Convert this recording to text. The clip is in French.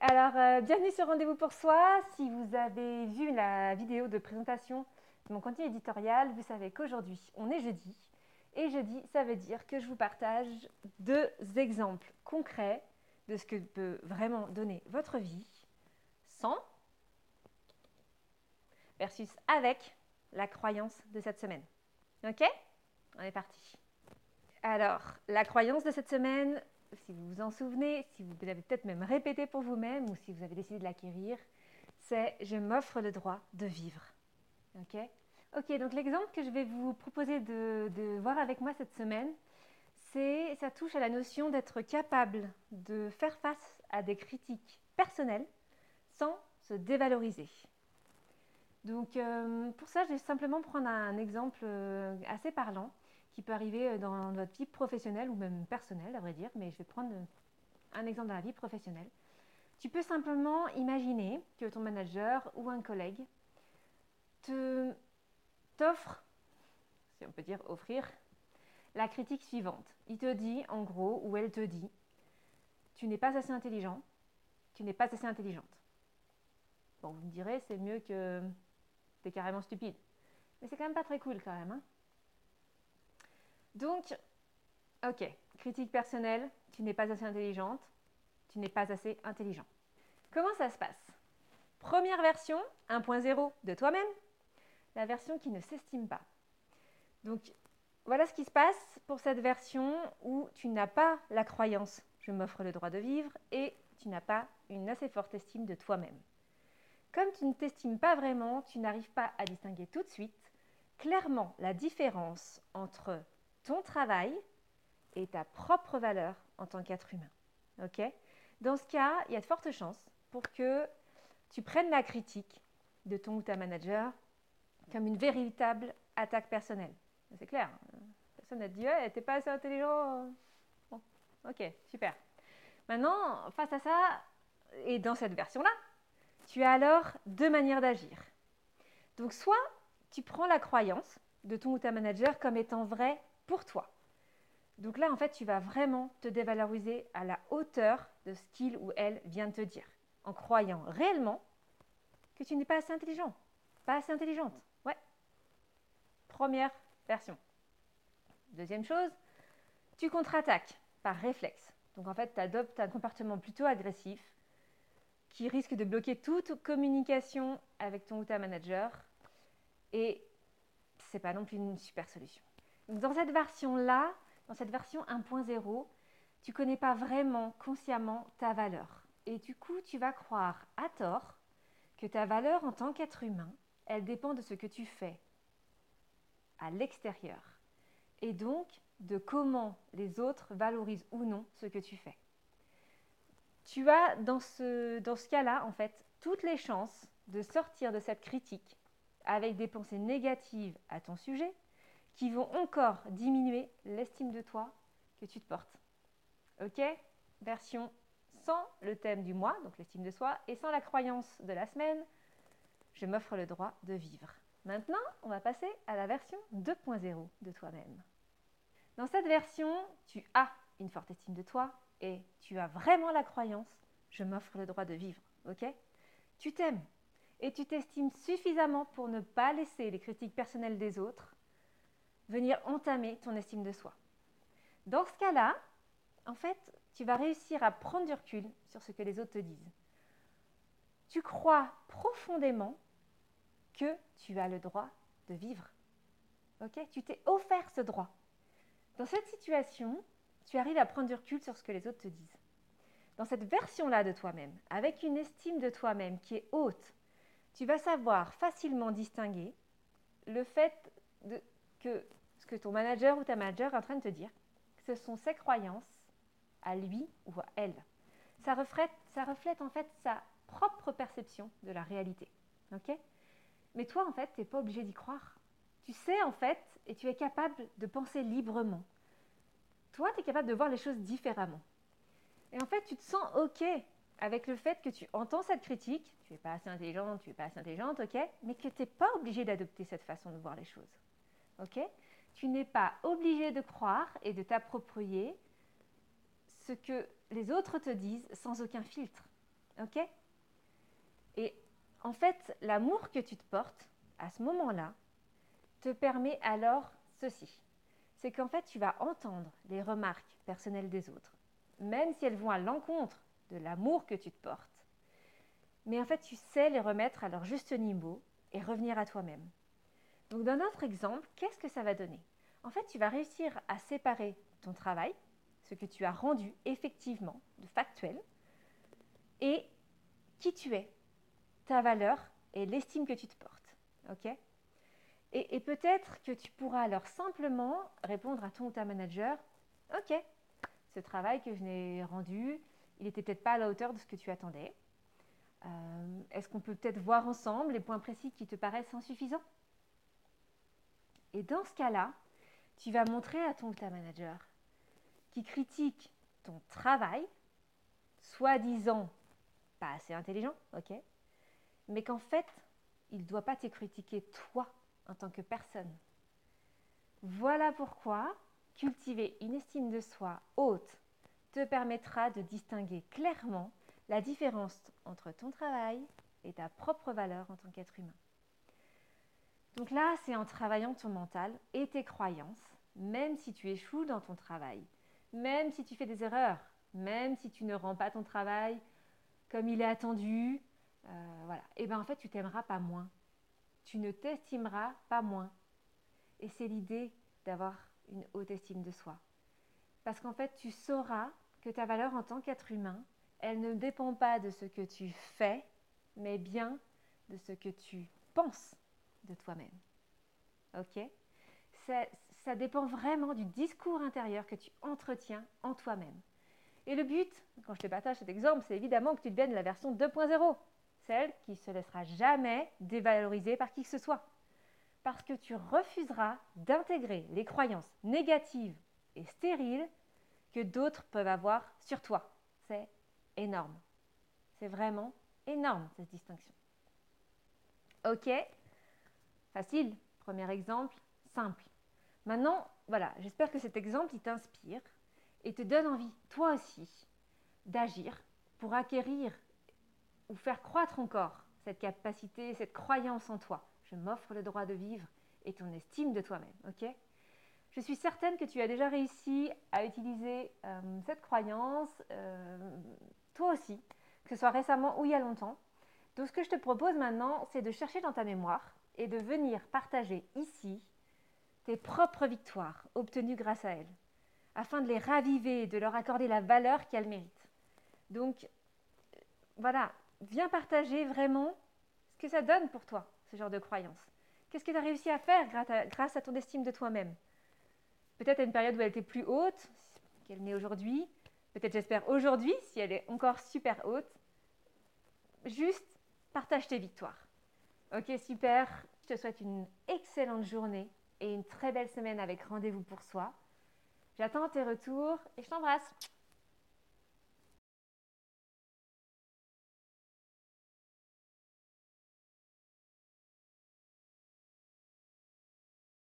Alors, euh, bienvenue sur Rendez-vous pour Soi. Si vous avez vu la vidéo de présentation de mon contenu éditorial, vous savez qu'aujourd'hui, on est jeudi. Et jeudi, ça veut dire que je vous partage deux exemples concrets de ce que peut vraiment donner votre vie sans versus avec la croyance de cette semaine. Ok? On est parti. Alors, la croyance de cette semaine, si vous vous en souvenez, si vous l'avez peut-être même répété pour vous-même ou si vous avez décidé de l'acquérir, c'est je m'offre le droit de vivre. Ok? Ok, donc l'exemple que je vais vous proposer de, voir avec moi cette semaine, c'est ça touche à la notion d'être capable de faire face à des critiques personnelles sans se dévaloriser. Donc euh, pour ça, je vais simplement prendre un exemple euh, assez parlant qui peut arriver euh, dans votre vie professionnelle ou même personnelle, à vrai dire, mais je vais prendre un exemple dans la vie professionnelle. Tu peux simplement imaginer que ton manager ou un collègue te t'offre, si on peut dire offrir, la critique suivante. Il te dit en gros, ou elle te dit, tu n'es pas assez intelligent, tu n'es pas assez intelligente. Bon, vous me direz, c'est mieux que tu es carrément stupide. Mais c'est quand même pas très cool quand même. Hein donc, ok, critique personnelle, tu n'es pas assez intelligente, tu n'es pas assez intelligent. Comment ça se passe? Première version, 1.0 de toi-même, la version qui ne s'estime pas. Donc, voilà ce qui se passe pour cette version où tu n'as pas la croyance je m'offre le droit de vivre et tu n'as pas une assez forte estime de toi-même. Comme tu ne t'estimes pas vraiment, tu n'arrives pas à distinguer tout de suite clairement la différence entre ton travail et ta propre valeur en tant qu'être humain. Ok? Dans ce cas, il y a de fortes chances pour que tu prennes la critique de ton ou ta manager comme une véritable attaque personnelle. C'est clair. Hein? Personne n'a dit ouais, t'es pas assez intelligent. Bon, ok, super. Maintenant, face à ça, et dans cette version-là, tu as alors deux manières d'agir. Donc, soit tu prends la croyance de ton ou ta manager comme étant vraie pour toi. Donc là, en fait, tu vas vraiment te dévaloriser à la hauteur de ce qu'il ou elle vient de te dire, en croyant réellement que tu n'es pas assez intelligent, pas assez intelligente. Ouais. Première version. Deuxième chose, tu contre-attaques par réflexe. Donc en fait, tu adoptes un comportement plutôt agressif qui risque de bloquer toute communication avec ton ou ta manager et c'est pas non plus une super solution dans cette version-là, dans cette version 1.0, tu connais pas vraiment consciemment ta valeur. Et du coup, tu vas croire à tort que ta valeur en tant qu'être humain, elle dépend de ce que tu fais à l'extérieur. Et donc de comment les autres valorisent ou non ce que tu fais. Tu as dans ce, dans ce cas-là, en fait, toutes les chances de sortir de cette critique avec des pensées négatives à ton sujet qui vont encore diminuer l'estime de toi que tu te portes. Ok? Version sans le thème du mois, donc l'estime de soi, et sans la croyance de la semaine, je m'offre le droit de vivre. Maintenant, on va passer à la version 2.0 de toi-même. Dans cette version, tu as une forte estime de toi et tu as vraiment la croyance, je m'offre le droit de vivre. Ok? Tu t'aimes et tu t'estimes suffisamment pour ne pas laisser les critiques personnelles des autres venir entamer ton estime de soi. Dans ce cas-là, en fait, tu vas réussir à prendre du recul sur ce que les autres te disent. Tu crois profondément que tu as le droit de vivre. Ok? Tu t'es offert ce droit. Dans cette situation, tu arrives à prendre du recul sur ce que les autres te disent. Dans cette version-là de toi-même, avec une estime de toi-même qui est haute, tu vas savoir facilement distinguer le fait de, que ce que ton manager ou ta manager est en train de te dire, ce sont ses croyances à lui ou à elle. Ça reflète, en fait sa propre perception de la réalité. ok? Mais toi, en fait, tu n'es pas obligé d'y croire. Tu sais, en fait, et tu es capable de penser librement. Toi, tu es capable de voir les choses différemment. Et en fait, tu te sens OK avec le fait que tu entends cette critique, tu n'es pas assez intelligente, tu n'es pas assez intelligente, ok, mais que tu n'es pas obligé d'adopter cette façon de voir les choses. Tu n'es pas obligé de croire et de t'approprier ce que les autres te disent sans aucun filtre. Et en fait, l'amour que tu te portes à ce moment-là te permet alors ceci. C'est qu'en fait, tu vas entendre les remarques personnelles des autres, même si elles vont à l'encontre de l'amour que tu te portes. Mais en fait, tu sais les remettre à leur juste niveau et revenir à toi-même. Donc dans notre exemple, qu'est-ce que ça va donner? En fait, tu vas réussir à séparer ton travail, ce que tu as rendu effectivement, de factuel, et qui tu es, ta valeur et l'estime que tu te portes. Ok? Et, peut-être que tu pourras alors simplement répondre à ton ou ta manager, ok, ce travail que je n'ai rendu, il n'était peut-être pas à la hauteur de ce que tu attendais. Euh, Est-ce qu'on peut peut-être voir ensemble les points précis qui te paraissent insuffisants? Et dans ce cas-là, tu vas montrer à ton ta manager qui critique ton travail, soi-disant pas assez intelligent, ok, mais qu'en fait, il ne doit pas te critiquer toi en tant que personne. Voilà pourquoi cultiver une estime de soi haute te permettra de distinguer clairement la différence entre ton travail et ta propre valeur en tant qu'être humain. Donc là, c'est en travaillant ton mental et tes croyances, même si tu échoues dans ton travail, même si tu fais des erreurs, même si tu ne rends pas ton travail comme il est attendu, euh, voilà. Et bien en fait, tu t'aimeras pas moins. Tu ne t'estimeras pas moins. Et c'est l'idée d'avoir une haute estime de soi. Parce qu'en fait, tu sauras que ta valeur en tant qu'être humain, elle ne dépend pas de ce que tu fais, mais bien de ce que tu penses de toi-même. Ok? Ça, dépend vraiment du discours intérieur que tu entretiens en toi-même. Et le but, quand je te partage cet exemple, c'est évidemment que tu deviennes la version 2.0, celle qui ne se laissera jamais dévaloriser par qui que ce soit. Parce que tu refuseras d'intégrer les croyances négatives et stériles que d'autres peuvent avoir sur toi. C'est énorme. C'est vraiment énorme cette distinction. Ok? Facile. Premier exemple, simple. Maintenant, voilà, j'espère que cet exemple t'inspire et te donne envie, toi aussi, d'agir pour acquérir ou faire croître encore cette capacité, cette croyance en toi. Je m'offre le droit de vivre et ton estime de toi-même. Ok? Je suis certaine que tu as déjà réussi à utiliser euh, cette croyance, euh, toi aussi, que ce soit récemment ou il y a longtemps. Donc ce que je te propose maintenant, c'est de chercher dans ta mémoire et de venir partager ici tes propres victoires obtenues grâce à elles, afin de les raviver de leur accorder la valeur qu'elles méritent. Donc, voilà, viens partager vraiment ce que ça donne pour toi, ce genre de croyance. Qu'est-ce que tu as réussi à faire grâce à, ton estime de toi-même? Peut-être à une période où elle était plus haute qu'elle n'est aujourd'hui. Peut-être, j'espère, aujourd'hui, si elle est encore super haute. Juste partage tes victoires. Ok, super. Je te souhaite une excellente journée et une très belle semaine avec rendez-vous pour soi. J'attends tes retours et je t'embrasse.